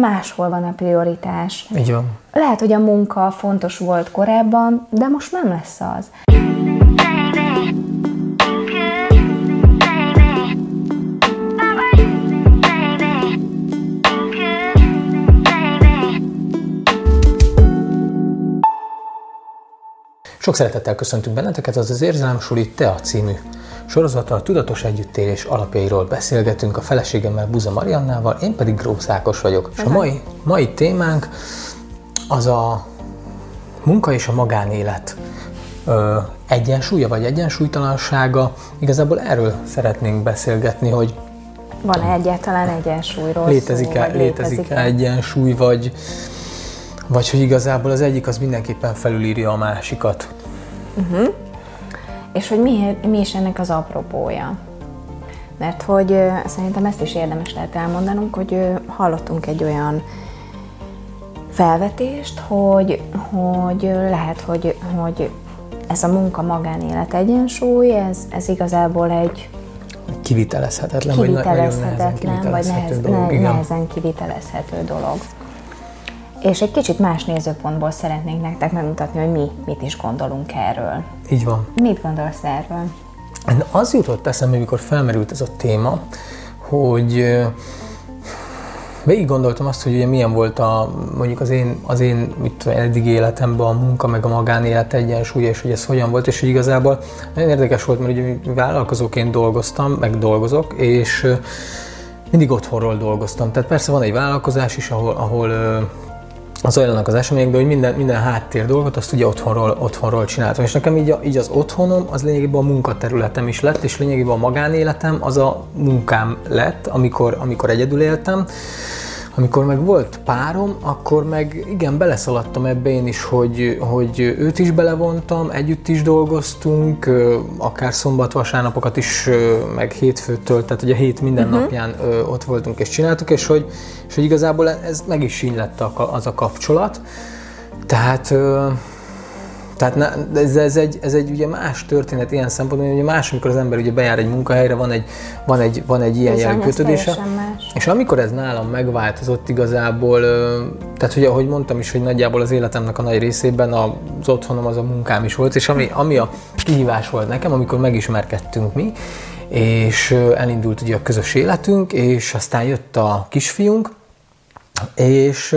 máshol van a prioritás. Így van. Lehet, hogy a munka fontos volt korábban, de most nem lesz az. Sok szeretettel köszöntünk benneteket, az az Érzelem Suli Tea című sorozata a tudatos együttélés alapjairól beszélgetünk a feleségemmel Buza Mariannával, én pedig Grósz Ákos vagyok. És a mai, mai témánk az a munka és a magánélet ö, egyensúlya vagy egyensúlytalansága. Igazából erről szeretnénk beszélgetni, hogy van-e egyáltalán egyensúlyról létezik-e, szó, létezik-e egyensúly, vagy, vagy hogy igazából az egyik az mindenképpen felülírja a másikat. Uh-huh. És hogy mi, mi is ennek az apropója. Mert hogy szerintem ezt is érdemes lehet elmondanunk, hogy hallottunk egy olyan felvetést, hogy, hogy lehet, hogy, hogy ez a munka-magánélet egyensúly, ez, ez igazából egy kivitelezhetetlen, kivitelezhetetlen vagy, nehezen kivitelezhető vagy nehez, dolog, nehezen kivitelezhető dolog. És egy kicsit más nézőpontból szeretnénk nektek megmutatni, hogy mi mit is gondolunk erről. Így van. Mit gondolsz erről? Az jutott eszembe, amikor felmerült ez a téma, hogy végig gondoltam azt, hogy ugye milyen volt a, mondjuk az én, az én mit tudom, eddig életemben a munka meg a magánélet egyensúly, és hogy ez hogyan volt, és hogy igazából nagyon érdekes volt, mert ugye vállalkozóként dolgoztam, meg dolgozok, és mindig otthonról dolgoztam. Tehát persze van egy vállalkozás is, ahol, ahol olyanok az eseményekben, hogy minden, minden háttér dolgot azt ugye otthonról, otthonról csináltam. És nekem így, a, így az otthonom az lényegében a munkaterületem is lett, és lényegében a magánéletem az a munkám lett, amikor, amikor egyedül éltem. Amikor meg volt párom, akkor meg igen, beleszaladtam ebbe én is, hogy, hogy őt is belevontam, együtt is dolgoztunk, akár szombat-vasárnapokat is, meg hétfőtől, tehát ugye hét minden uh-huh. napján ott voltunk és csináltuk, és hogy, és hogy igazából ez meg is lett az a kapcsolat. Tehát tehát ne, ez, ez, egy, ez egy ugye más történet ilyen szempontból, hogy ugye más, amikor az ember ugye bejár egy munkahelyre, van egy, van egy, van egy ilyen jellegű kötődése. És amikor ez nálam megváltozott igazából, tehát ugye ahogy mondtam is, hogy nagyjából az életemnek a nagy részében az otthonom az a munkám is volt, és ami, ami a kihívás volt nekem, amikor megismerkedtünk mi, és elindult ugye a közös életünk, és aztán jött a kisfiunk, és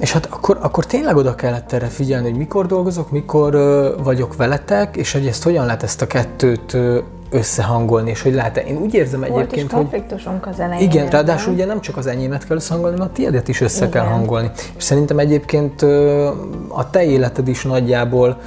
és hát akkor, akkor tényleg oda kellett erre figyelni, hogy mikor dolgozok, mikor vagyok veletek, és hogy ezt hogyan lehet ezt a kettőt összehangolni, és hogy lehet Én úgy érzem Volt egyébként, is konfliktusunk az elején. Igen, ráadásul ugye nem csak az enyémet kell összehangolni, hanem a tiédet is össze Igen. kell hangolni. És szerintem egyébként a te életed is nagyjából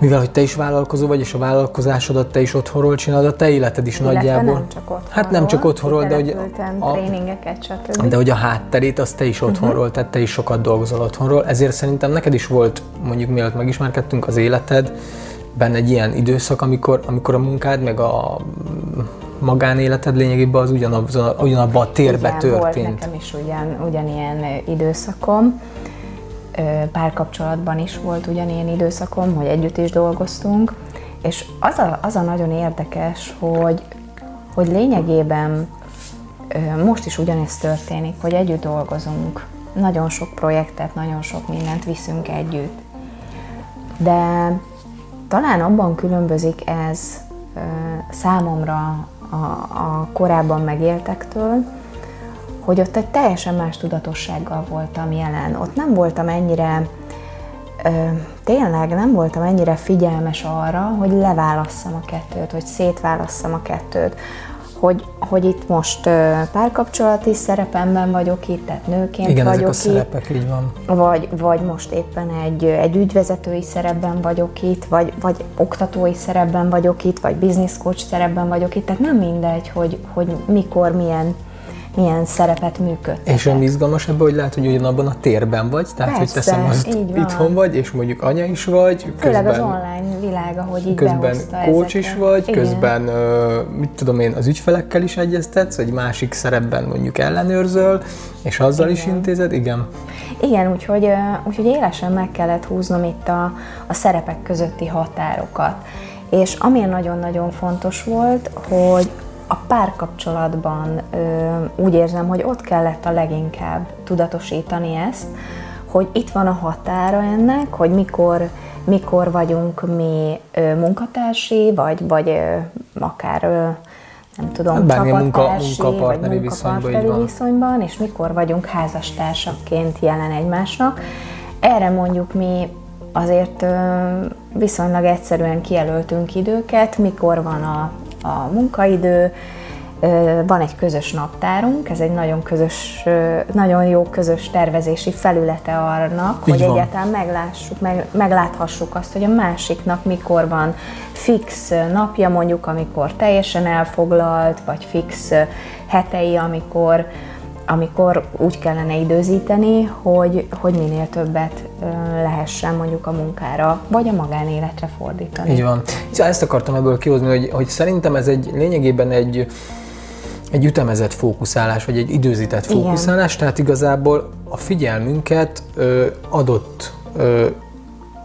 mivel hogy te is vállalkozó vagy, és a vállalkozásodat te is otthonról csinálod, a te életed is Illetve nagyjából. nem csak otthonról. Hát nem csak otthonról, de hogy a, tréningeket, stb. De hogy a hátterét azt te is mhm. otthonról, uh-huh. tehát te is sokat dolgozol otthonról, ezért szerintem neked is volt, mondjuk mielőtt megismerkedtünk, az életed, benne egy ilyen időszak, amikor, amikor a munkád meg a magánéleted lényegében az ugyanab, ugyanabban a térbe Igen, történt. volt nekem is ugyan, ugyanilyen időszakom párkapcsolatban is volt ugyanilyen időszakom, hogy együtt is dolgoztunk, és az a, az a nagyon érdekes, hogy, hogy lényegében most is ugyanezt történik, hogy együtt dolgozunk, nagyon sok projektet, nagyon sok mindent viszünk együtt. De talán abban különbözik ez számomra a, a korábban megéltektől, hogy ott egy teljesen más tudatossággal voltam jelen. Ott nem voltam ennyire, ö, tényleg nem voltam ennyire figyelmes arra, hogy leválasszam a kettőt, hogy szétválasszam a kettőt, hogy, hogy itt most párkapcsolati szerepemben vagyok itt, tehát nőként Igen, vagyok ezek a szerepek, itt, így van. Vagy, vagy most éppen egy, egy ügyvezetői szerepben vagyok itt, vagy, vagy oktatói szerepben vagyok itt, vagy business coach szerepben vagyok itt, tehát nem mindegy, hogy, hogy mikor, milyen milyen szerepet működtetek. És olyan izgalmas ebben, hogy lehet, hogy ugyanabban a térben vagy, tehát Persze, hogy teszem azt, itthon vagy, és mondjuk anya is vagy, Főleg közben, az online világ, ahogy így közben coach is vagy, Igen. közben mit tudom én, az ügyfelekkel is egyeztetsz, vagy másik szerepben mondjuk ellenőrzöl, és azzal igen. is intézed, igen. Igen, úgyhogy, úgyhogy élesen meg kellett húznom itt a, a szerepek közötti határokat. És ami nagyon-nagyon fontos volt, hogy a párkapcsolatban úgy érzem, hogy ott kellett a leginkább tudatosítani ezt, hogy itt van a határa ennek, hogy mikor, mikor vagyunk mi munkatársi, vagy, vagy akár nem tudom, Hát bármilyen munka- munkapartneri vagy munkapartneri viszonyban, és mikor vagyunk házastársakként jelen egymásnak. Erre mondjuk mi azért viszonylag egyszerűen kijelöltünk időket, mikor van a, a munkaidő, van egy közös naptárunk, ez egy nagyon közös, nagyon jó közös tervezési felülete annak, Így hogy van. egyáltalán meglássuk, meg, megláthassuk azt, hogy a másiknak mikor van fix napja, mondjuk amikor teljesen elfoglalt, vagy fix hetei, amikor, amikor úgy kellene időzíteni, hogy, hogy minél többet lehessen mondjuk a munkára, vagy a magánéletre fordítani. Így van. Szóval ezt akartam ebből kihozni, hogy, hogy szerintem ez egy lényegében egy, egy ütemezett fókuszálás, vagy egy időzített Igen. fókuszálás, tehát igazából a figyelmünket ö, adott ö,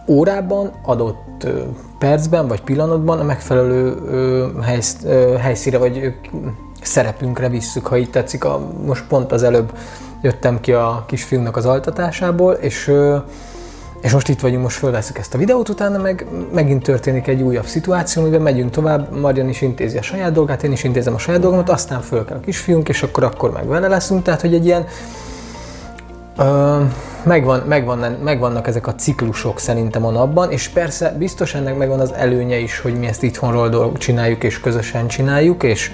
órában, adott ö, percben vagy pillanatban a megfelelő ö, helysz, ö, helyszíre vagy ö, szerepünkre visszük, ha így tetszik. A, most pont az előbb jöttem ki a kisfiúnak az altatásából, és és most itt vagyunk, most fölveszük ezt a videót, utána meg megint történik egy újabb szituáció, amiben megyünk tovább, Marian is intézi a saját dolgát, én is intézem a saját dolgomat, aztán föl kell a kisfiunk, és akkor akkor meg vele leszünk, tehát hogy egy ilyen Ö, megvan, megvan, megvannak ezek a ciklusok szerintem a napban, és persze biztos ennek megvan az előnye is, hogy mi ezt itthonról dolg csináljuk, és közösen csináljuk, és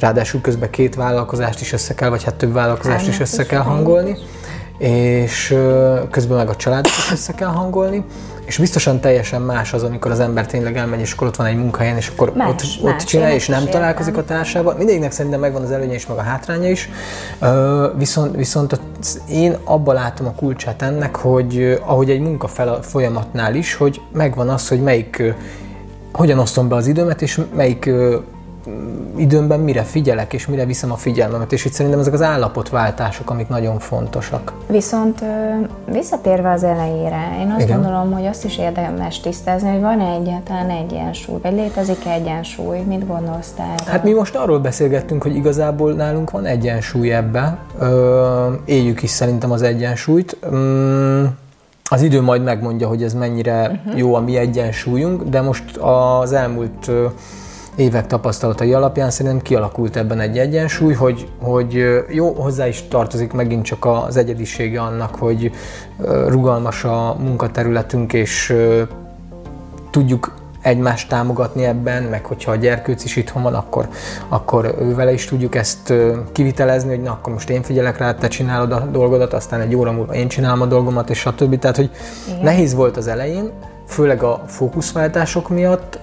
ráadásul közben két vállalkozást is össze kell, vagy hát több vállalkozást is össze is, kell hangolni, és közben meg a családot is össze kell hangolni, és biztosan teljesen más az, amikor az ember tényleg elmegy, és akkor ott van egy munkahelyen, és akkor Más, ott, ott más. csinálja, Én és nem találkozik a értem. társával. Mindegyiknek szerintem megvan az előnye is, meg a hátránya is. Ö, viszont, viszont én abban látom a kulcsát ennek, hogy ahogy egy munka folyamatnál is, hogy megvan az, hogy melyik, hogyan osztom be az időmet, és melyik időmben mire figyelek, és mire viszem a figyelmemet. És itt szerintem ezek az állapotváltások, amik nagyon fontosak. Viszont visszatérve az elejére, én azt Igen. gondolom, hogy azt is érdemes tisztázni, hogy van-e egyáltalán egyensúly, vagy létezik egyensúly, mit gondolsz te erről? Hát mi most arról beszélgettünk, hogy igazából nálunk van egyensúly ebbe. Ö, éljük is szerintem az egyensúlyt. Mm, az idő majd megmondja, hogy ez mennyire uh-huh. jó a mi egyensúlyunk, de most az elmúlt évek tapasztalatai alapján szerintem kialakult ebben egy egyensúly, hogy, hogy jó, hozzá is tartozik megint csak az egyedisége annak, hogy rugalmas a munkaterületünk, és tudjuk egymást támogatni ebben, meg hogyha a gyerkőc is itthon van, akkor, akkor ővele is tudjuk ezt kivitelezni, hogy na, akkor most én figyelek rá, te csinálod a dolgodat, aztán egy óra múlva én csinálom a dolgomat, és stb. Tehát, hogy Igen. nehéz volt az elején, főleg a fókuszváltások miatt,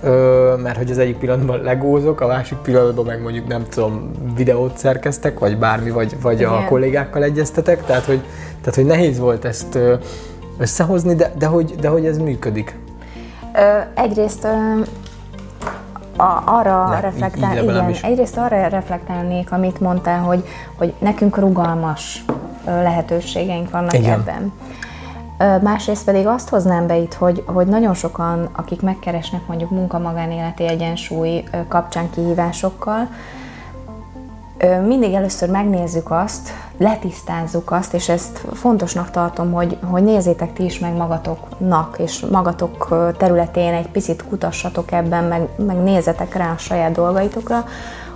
mert hogy az egyik pillanatban legózok, a másik pillanatban meg mondjuk nem tudom, videót szerkeztek, vagy bármi, vagy, vagy a Igen. kollégákkal egyeztetek, tehát hogy, tehát hogy nehéz volt ezt összehozni, de, de, hogy, de hogy ez működik. Ö, egyrészt ö, a, arra Ne, így- reflektál, így igen, legalábbis. egyrészt arra reflektálnék, amit mondtál, hogy, hogy nekünk rugalmas lehetőségeink vannak Igen. ebben. Másrészt pedig azt hoznám be itt, hogy, hogy nagyon sokan, akik megkeresnek mondjuk munka-magánéleti egyensúly kapcsán kihívásokkal, mindig először megnézzük azt, letisztázzuk azt, és ezt fontosnak tartom, hogy, hogy nézzétek ti is meg magatoknak, és magatok területén egy picit kutassatok ebben, meg, meg nézzetek rá a saját dolgaitokra,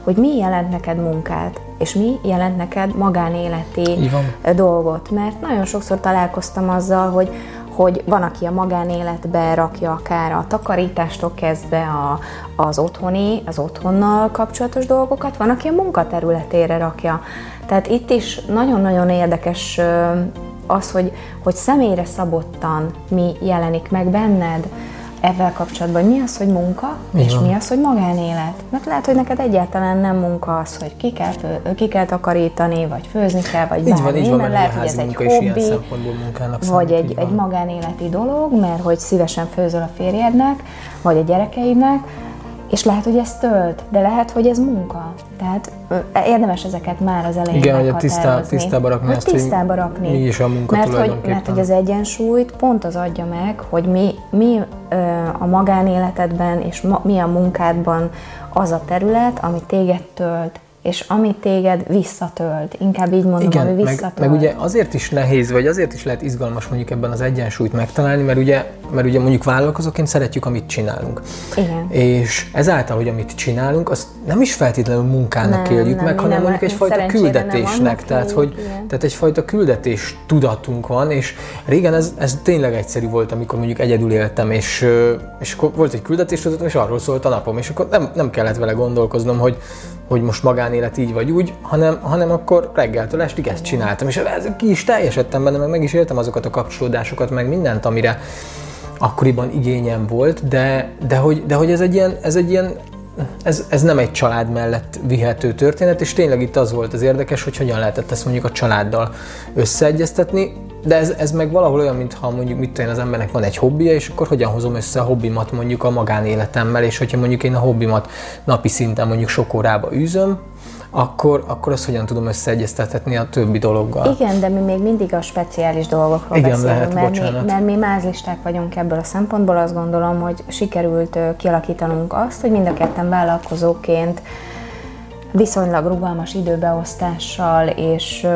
hogy mi jelent neked munkát, és mi jelent neked magánéleti dolgot. Mert nagyon sokszor találkoztam azzal, hogy, hogy van, aki a magánéletbe rakja akár a takarítástól kezdve a, az otthoni, az otthonnal kapcsolatos dolgokat, van, aki a munkaterületére rakja. Tehát itt is nagyon-nagyon érdekes az, hogy, hogy személyre szabottan mi jelenik meg benned, ezzel kapcsolatban, hogy mi az, hogy munka, Így és mi az, hogy magánélet. Mert lehet, hogy neked egyáltalán nem munka az, hogy ki kell, fő, ki kell takarítani, vagy főzni kell, vagy Így bármi, van, így van, mert lehet, hogy ez egy hobbi, vagy egy, így egy magánéleti dolog, mert hogy szívesen főzöl a férjednek, vagy a gyerekeidnek, és lehet, hogy ez tölt, de lehet, hogy ez munka. Tehát érdemes ezeket már az elején Igen, hogy tisztá, tisztába rakni hogy azt, tisztába rakni. mi is a munka mert hogy, mert hogy az egyensúlyt pont az adja meg, hogy mi, mi a magánéletedben és ma, mi a munkádban az a terület, ami téged tölt, és ami téged visszatölt, inkább így mondom, Igen, ami visszatölt. Meg, meg ugye azért is nehéz, vagy azért is lehet izgalmas mondjuk ebben az egyensúlyt megtalálni, mert ugye, mert ugye mondjuk vállalkozóként szeretjük, amit csinálunk. Igen. És ezáltal, hogy amit csinálunk, azt nem is feltétlenül munkának nem, éljük nem, meg, hanem mondjuk egyfajta küldetésnek. Tehát, hogy, tehát egyfajta küldetés tudatunk van, és régen ez, ez tényleg egyszerű volt, amikor mondjuk egyedül éltem, és, és volt egy küldetés tudatom, és arról szólt a napom, és akkor nem, nem kellett vele gondolkoznom, hogy hogy most magánélet így vagy úgy, hanem, hanem akkor reggeltől estig ezt csináltam. És ez ki is teljesedtem benne, meg meg is éltem azokat a kapcsolódásokat, meg mindent, amire akkoriban igényem volt, de, de, hogy, de hogy ez egy ilyen, ez egy ilyen ez, ez nem egy család mellett vihető történet, és tényleg itt az volt az érdekes, hogy hogyan lehetett ezt mondjuk a családdal összeegyeztetni, de ez, ez meg valahol olyan, mintha mondjuk mit tudom, az embernek van egy hobbija, és akkor hogyan hozom össze a hobbimat mondjuk a magánéletemmel, és hogyha mondjuk én a hobbimat napi szinten mondjuk sok órába űzöm, akkor, akkor azt hogyan tudom összeegyeztetni a többi dologgal. Igen, de mi még mindig a speciális dolgokról Igen, beszélünk, lehet, mert, bocsánat. mi, mert mi mázlisták vagyunk ebből a szempontból, azt gondolom, hogy sikerült kialakítanunk azt, hogy mind a ketten vállalkozóként viszonylag rugalmas időbeosztással és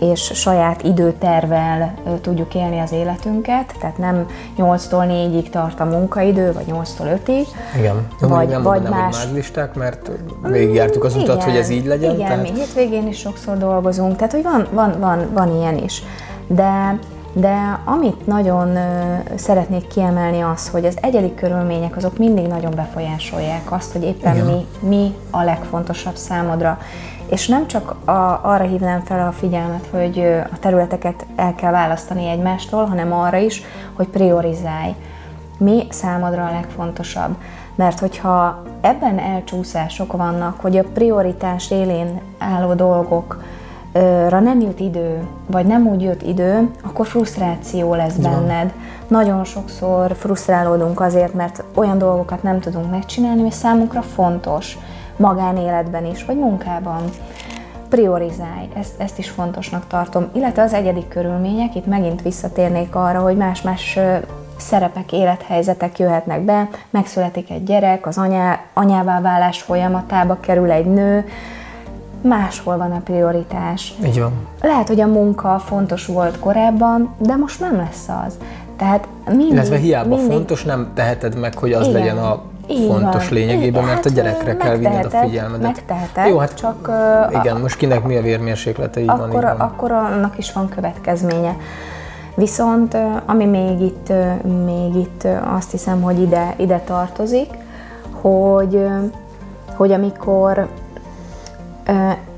és saját időtervel tudjuk élni az életünket, tehát nem 8-tól 4-ig tart a munkaidő, vagy 8-tól 5-ig. Igen, vagy, nem vagy más... hogy listák, mert végigjártuk az utat, igen, hogy ez így legyen. Igen, tehát... mi hétvégén is sokszor dolgozunk, tehát hogy van, van, van, van ilyen is. De de amit nagyon szeretnék kiemelni az, hogy az egyedi körülmények azok mindig nagyon befolyásolják azt, hogy éppen mi, mi a legfontosabb számodra. És nem csak a, arra hívnám fel a figyelmet, hogy a területeket el kell választani egymástól, hanem arra is, hogy priorizálj. Mi számodra a legfontosabb? Mert hogyha ebben elcsúszások vannak, hogy a prioritás élén álló dolgok, ra nem jut idő, vagy nem úgy jut idő, akkor frusztráció lesz benned. Nagyon sokszor frusztrálódunk azért, mert olyan dolgokat nem tudunk megcsinálni, ami számunkra fontos, magánéletben is, vagy munkában. Priorizálj, ezt, ezt is fontosnak tartom. Illetve az egyedi körülmények, itt megint visszatérnék arra, hogy más-más szerepek, élethelyzetek jöhetnek be, megszületik egy gyerek, az anyá, anyává válás folyamatába kerül egy nő, máshol van a prioritás. Így van. Lehet, hogy a munka fontos volt korábban, de most nem lesz az. Tehát mindig, Illetve hiába mindig... fontos, nem teheted meg, hogy az Igen. legyen a így fontos van. lényegében, mert a gyerekre hát, kell vinned a figyelmedet. Megteheted, Jó, hát csak igen, most kinek mi a vérmérséklete, így akkor, van, így van. akkor annak is van következménye. Viszont ami még itt, még itt azt hiszem, hogy ide, ide tartozik, hogy, hogy amikor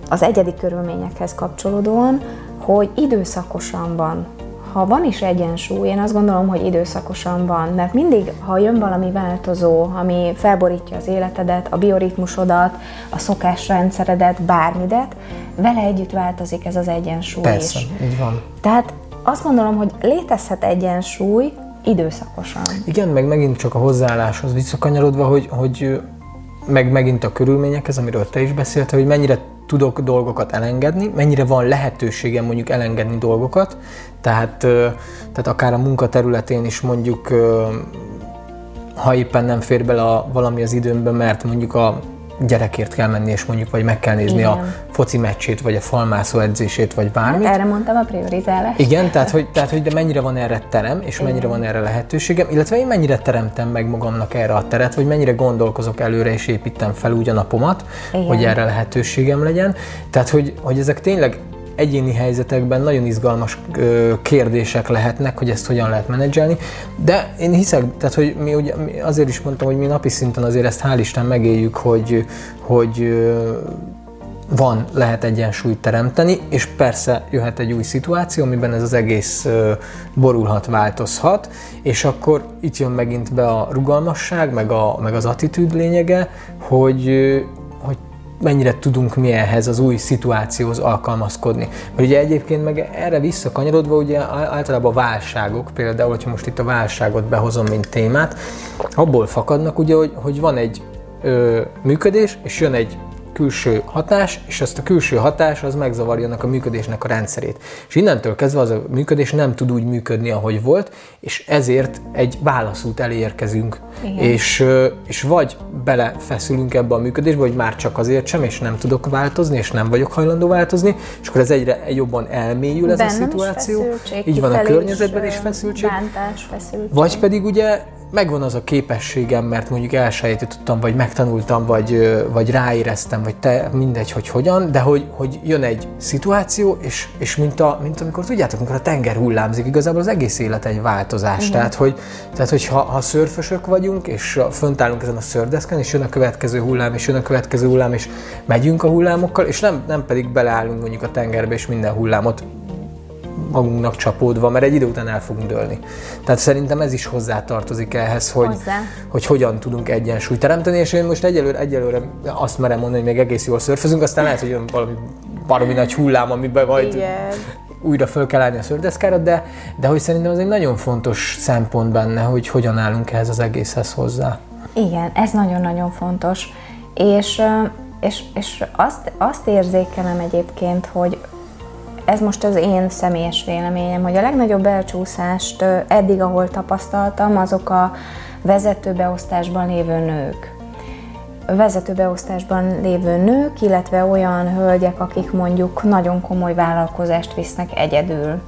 az egyedi körülményekhez kapcsolódóan, hogy időszakosan van. Ha van is egyensúly, én azt gondolom, hogy időszakosan van, mert mindig, ha jön valami változó, ami felborítja az életedet, a bioritmusodat, a szokásrendszeredet, bármidet, vele együtt változik ez az egyensúly Persze, is. így van. Tehát azt gondolom, hogy létezhet egyensúly időszakosan. Igen, meg megint csak a hozzáálláshoz visszakanyarodva, hogy, hogy meg megint a körülményekhez, amiről te is beszéltél, hogy mennyire tudok dolgokat elengedni, mennyire van lehetőségem mondjuk elengedni dolgokat, tehát, tehát akár a munkaterületén is mondjuk, ha éppen nem fér bele a, valami az időmbe, mert mondjuk a gyerekért kell menni, és mondjuk vagy meg kell nézni Igen. a foci meccsét, vagy a falmászó edzését, vagy bármit. Hát erre mondtam a priorizálást. Igen, tehát hogy, tehát hogy de mennyire van erre terem, és mennyire Igen. van erre lehetőségem, illetve én mennyire teremtem meg magamnak erre a teret, vagy mennyire gondolkozok előre, és építem fel úgy a napomat, Igen. hogy erre lehetőségem legyen. Tehát, hogy, hogy ezek tényleg egyéni helyzetekben nagyon izgalmas kérdések lehetnek, hogy ezt hogyan lehet menedzselni, de én hiszek, tehát hogy mi ugye, azért is mondtam, hogy mi napi szinten azért ezt hál' Isten megéljük, hogy, hogy van, lehet egyensúlyt teremteni, és persze jöhet egy új szituáció, amiben ez az egész borulhat, változhat, és akkor itt jön megint be a rugalmasság, meg, a, meg az attitűd lényege, hogy, mennyire tudunk mi ehhez az új szituációhoz alkalmazkodni. Mert ugye egyébként meg erre visszakanyarodva, ugye általában a válságok, például, hogyha most itt a válságot behozom, mint témát, abból fakadnak ugye, hogy, hogy van egy ö, működés, és jön egy külső hatás, és ezt a külső hatás az megzavarja annak a működésnek a rendszerét. És innentől kezdve az a működés nem tud úgy működni, ahogy volt, és ezért egy válaszút elé érkezünk. És, és vagy belefeszülünk ebbe a működésbe, hogy már csak azért sem, és nem tudok változni, és nem vagyok hajlandó változni, és akkor ez egyre jobban elmélyül ez Bennem a szituáció. Így van a környezetben is feszültség. Bántás, feszültség. Vagy pedig ugye megvan az a képességem, mert mondjuk elsajátítottam, vagy megtanultam, vagy, vagy ráéreztem, vagy te, mindegy, hogy hogyan, de hogy, hogy jön egy szituáció, és, és mint, a, mint amikor tudjátok, amikor a tenger hullámzik, igazából az egész élet egy változás. Igen. Tehát, hogy, tehát, hogy ha, ha szörfösök vagyunk, és fönt állunk ezen a szördeszken, és jön a következő hullám, és jön a következő hullám, és megyünk a hullámokkal, és nem, nem pedig beleállunk mondjuk a tengerbe, és minden hullámot magunknak csapódva, mert egy idő után el fogunk dőlni. Tehát szerintem ez is hozzá tartozik ehhez, hogy, Hozzá. hogy hogyan tudunk egyensúlyt teremteni, és én most egyelőre, egyelőre azt merem mondani, hogy még egész jól szörfözünk, aztán lehet, hogy jön valami baromi nagy hullám, amiben majd Igen. újra föl kell állni a szördeszkára, de, de hogy szerintem ez egy nagyon fontos szempont benne, hogy hogyan állunk ehhez az egészhez hozzá. Igen, ez nagyon-nagyon fontos. És, és, és azt, azt érzékelem egyébként, hogy ez most az én személyes véleményem, hogy a legnagyobb elcsúszást eddig, ahol tapasztaltam, azok a vezetőbeosztásban lévő nők. Vezetőbeosztásban lévő nők, illetve olyan hölgyek, akik mondjuk nagyon komoly vállalkozást visznek egyedül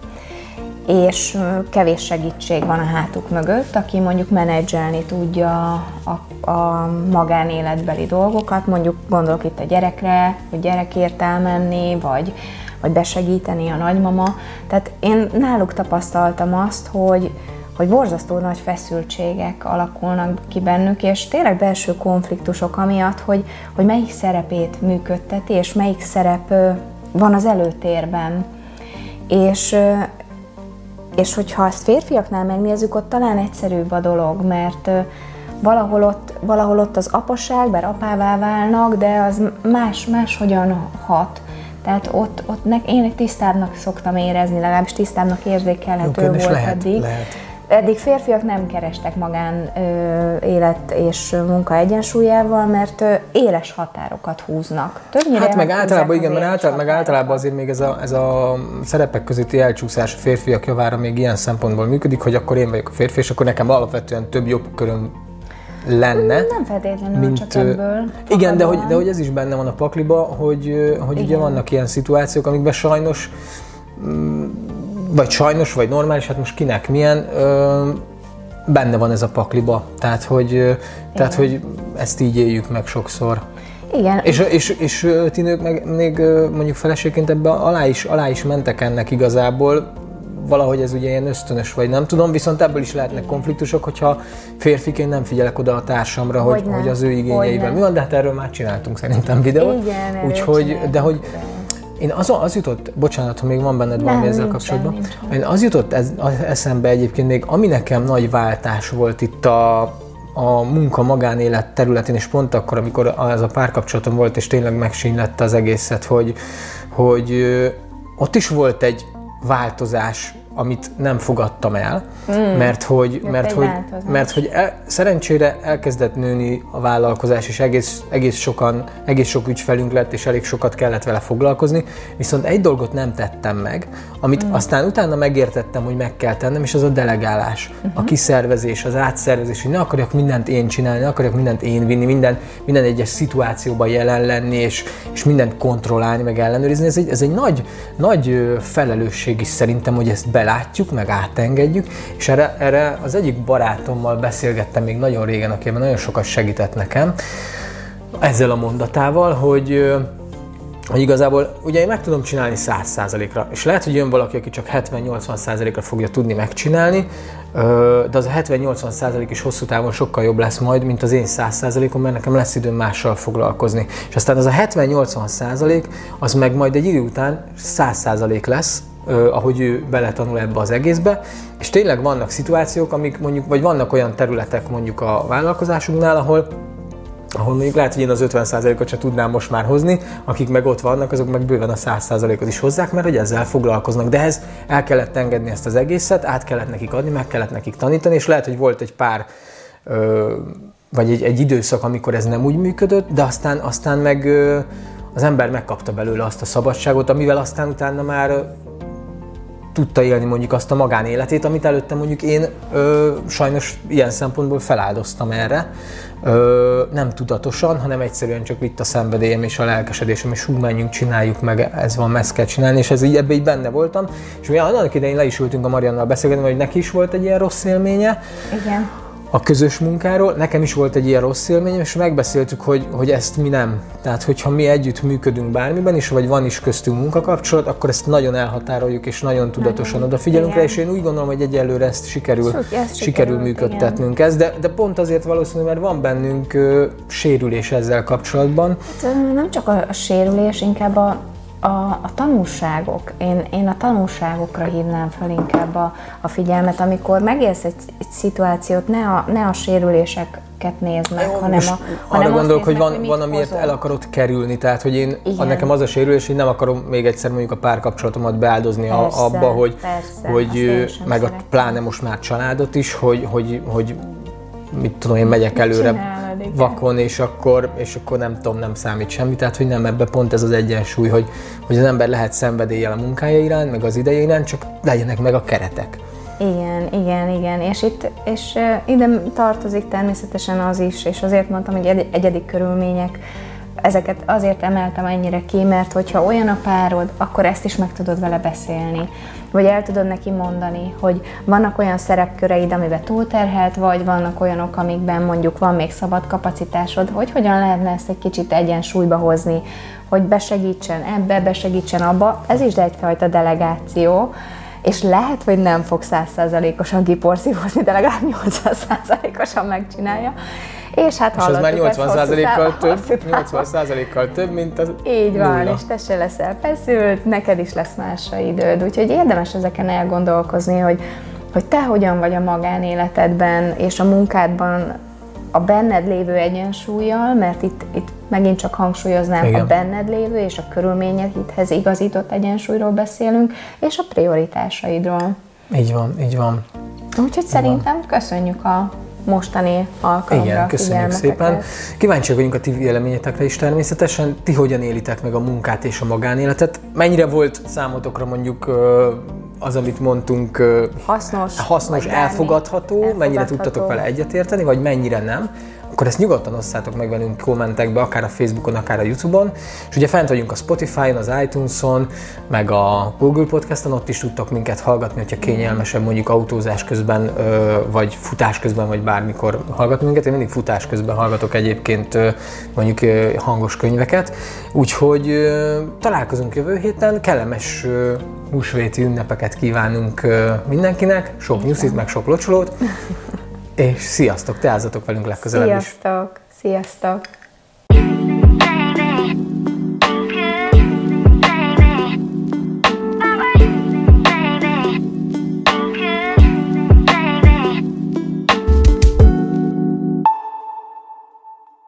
és kevés segítség van a hátuk mögött, aki mondjuk menedzselni tudja a, a magánéletbeli dolgokat, mondjuk gondolok itt a gyerekre, hogy gyerekért elmenni, vagy vagy besegíteni a nagymama. Tehát én náluk tapasztaltam azt, hogy, hogy borzasztó nagy feszültségek alakulnak ki bennük, és tényleg belső konfliktusok amiatt, hogy, hogy melyik szerepét működteti, és melyik szerep van az előtérben. És, és hogyha ezt férfiaknál megnézzük, ott talán egyszerűbb a dolog, mert valahol ott, valahol ott az apaság, bár apává válnak, de az más, más hogyan hat. Tehát ott, ott ne, én tisztábbnak szoktam érezni, legalábbis tisztábbnak érzékelhető Jó, volt lehet, eddig. Lehet. Eddig férfiak nem kerestek magán ö, élet és munka egyensúlyával, mert ö, éles határokat húznak. Többnyire hát meg általában, igen, mert általában, meg általában azért még ez a, ez a szerepek közötti elcsúszás a férfiak javára még ilyen szempontból működik, hogy akkor én vagyok a férfi, és akkor nekem alapvetően több jobb köröm lenne. Nem feltétlenül mint, csak ebből. Igen, de hogy, de hogy ez is benne van a pakliba, hogy, hogy ugye vannak ilyen szituációk, amikben sajnos, mm, vagy sajnos, vagy normális, hát most kinek milyen, benne van ez a pakliba. Tehát, hogy, tehát, hogy ezt így éljük meg sokszor. Igen. És, és, és ti nők meg még mondjuk feleségként ebbe alá is, alá is mentek ennek igazából, valahogy ez ugye ilyen ösztönös, vagy nem tudom, viszont ebből is lehetnek konfliktusok, hogyha férfiként nem figyelek oda a társamra, hogy, hogy, hogy az ő igényeivel mi van, de hát erről már csináltunk szerintem videót. Igen, Úgyhogy, de hogy én az, az jutott, bocsánat, ha még van benned valami ezzel nincsen, kapcsolatban, nincsen. én az jutott ez, az eszembe egyébként még, ami nekem nagy váltás volt itt a, a munka magánélet területén, és pont akkor, amikor ez a párkapcsolatom volt, és tényleg megsínlette az egészet, hogy, hogy ott is volt egy változás amit nem fogadtam el, mm. mert hogy, mert hogy, mert hogy el, szerencsére elkezdett nőni a vállalkozás, és egész, egész, sokan, egész sok ügyfelünk lett, és elég sokat kellett vele foglalkozni, viszont egy dolgot nem tettem meg, amit mm. aztán utána megértettem, hogy meg kell tennem, és az a delegálás, uh-huh. a kiszervezés, az átszervezés, hogy ne akarjak mindent én csinálni, ne akarjak mindent én vinni, minden, minden egyes szituációban jelen lenni, és, és mindent kontrollálni, meg ellenőrizni. Ez egy, ez egy nagy, nagy felelősség is szerintem, hogy ezt belátjuk, meg átengedjük, és erre, erre az egyik barátommal beszélgettem még nagyon régen, aki nagyon sokat segített nekem, ezzel a mondatával, hogy hogy igazából ugye én meg tudom csinálni 100%-ra, és lehet, hogy jön valaki, aki csak 70-80%-ra fogja tudni megcsinálni, de az a 70-80% is hosszú távon sokkal jobb lesz majd, mint az én 100%-om, mert nekem lesz időm mással foglalkozni. És aztán az a 70-80% az meg majd egy idő után 100% lesz, ahogy ő beletanul ebbe az egészbe, és tényleg vannak szituációk, amik mondjuk, vagy vannak olyan területek mondjuk a vállalkozásunknál, ahol ahol mondjuk lehet, hogy én az 50%-ot se tudnám most már hozni, akik meg ott vannak, azok meg bőven a 100%-ot is hozzák, mert hogy ezzel foglalkoznak. De ez el kellett engedni ezt az egészet, át kellett nekik adni, meg kellett nekik tanítani, és lehet, hogy volt egy pár ö, vagy egy, egy időszak, amikor ez nem úgy működött, de aztán, aztán meg ö, az ember megkapta belőle azt a szabadságot, amivel aztán utána már tudta élni mondjuk azt a magánéletét, amit előtte mondjuk én ö, sajnos ilyen szempontból feláldoztam erre. Ö, nem tudatosan, hanem egyszerűen csak vitt a szenvedélyem és a lelkesedésem, és hú, menjünk, csináljuk meg, ez van, ezt kell csinálni, és ez így ebbe így benne voltam. És mi annak idején le is ültünk a Mariannal beszélgetni, hogy neki is volt egy ilyen rossz élménye. Igen a közös munkáról. Nekem is volt egy ilyen rossz élményem, és megbeszéltük, hogy, hogy ezt mi nem. Tehát, hogyha mi együtt működünk bármiben is, vagy van is köztünk munkakapcsolat, akkor ezt nagyon elhatároljuk, és nagyon tudatosan nagyon. odafigyelünk rá, és én úgy gondolom, hogy egyelőre ezt sikerül, ezt sikerül, működtetnünk ezt, de, de pont azért valószínűleg, mert van bennünk ö, sérülés ezzel kapcsolatban. Hát, nem csak a, a sérülés, inkább a, a, a tanulságok, én, én a tanulságokra hívnám fel inkább a, a figyelmet, amikor megélsz egy, egy szituációt, ne a, ne a sérüléseket nézd meg, Jó, hanem, a, hanem arra gondolok, hogy van, hogy van amiért el akarod kerülni, tehát hogy én, Igen. nekem az a sérülés, hogy nem akarom még egyszer mondjuk a párkapcsolatomat beáldozni persze, abba, hogy, persze, hogy meg a, pláne most már családot is, hogy, hogy, hogy mit tudom én, megyek előre vakon, és akkor, és akkor nem tudom, nem számít semmi. Tehát, hogy nem ebbe pont ez az egyensúly, hogy, hogy az ember lehet szenvedéllyel a munkája iránt, meg az ideje iránt, csak legyenek meg a keretek. Igen, igen, igen, és itt és ide tartozik természetesen az is, és azért mondtam, hogy egy, egyedi körülmények, ezeket azért emeltem ennyire ki, mert hogyha olyan a párod, akkor ezt is meg tudod vele beszélni vagy el tudod neki mondani, hogy vannak olyan szerepköreid, amiben túlterhelt vagy, vannak olyanok, amikben mondjuk van még szabad kapacitásod, hogy hogyan lehetne ezt egy kicsit egyensúlyba hozni, hogy besegítsen ebbe, besegítsen abba. Ez is egyfajta delegáció, és lehet, hogy nem fog százszázalékosan kiporszívozni, de legalább 800%-osan megcsinálja. És hát és ez már 80%-kal több, 80%-kal több, mint az Így van, nulla. és te se leszel feszült, neked is lesz másra időd. Úgyhogy érdemes ezeken elgondolkozni, hogy, hogy te hogyan vagy a magánéletedben és a munkádban a benned lévő egyensúlyjal, mert itt, itt megint csak hangsúlyoznám Igen. a benned lévő és a körülményedhez igazított egyensúlyról beszélünk, és a prioritásaidról. Így van, így van. Úgyhogy így szerintem van. köszönjük a mostani alkalomra Igen, köszönjük szépen. Kíváncsiak vagyunk a ti véleményetekre is természetesen. Ti hogyan élitek meg a munkát és a magánéletet? Mennyire volt számotokra mondjuk az, amit mondtunk hasznos, hasznos elfogadható, elfogadható, mennyire tudtatok vele egyetérteni, vagy mennyire nem? Akkor ezt nyugodtan osszátok meg velünk kommentekbe, akár a Facebookon, akár a Youtube-on. És ugye fent vagyunk a Spotify-on, az iTunes-on, meg a Google Podcast-on, ott is tudtok minket hallgatni, hogyha kényelmesebb mondjuk autózás közben, vagy futás közben, vagy bármikor hallgatni minket. Én mindig futás közben hallgatok egyébként mondjuk hangos könyveket. Úgyhogy találkozunk jövő héten, kellemes húsvéti ünnepeket kívánunk mindenkinek, sok nyuszit, meg sok locsolót. És sziasztok, teázatok velünk legközelebb sziasztok, is. Sziasztok!